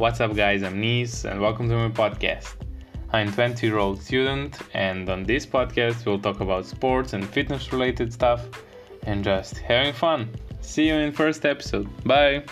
What's up, guys? I'm Nis, and welcome to my podcast. I'm 20 year old student, and on this podcast, we'll talk about sports and fitness related stuff and just having fun. See you in first episode. Bye.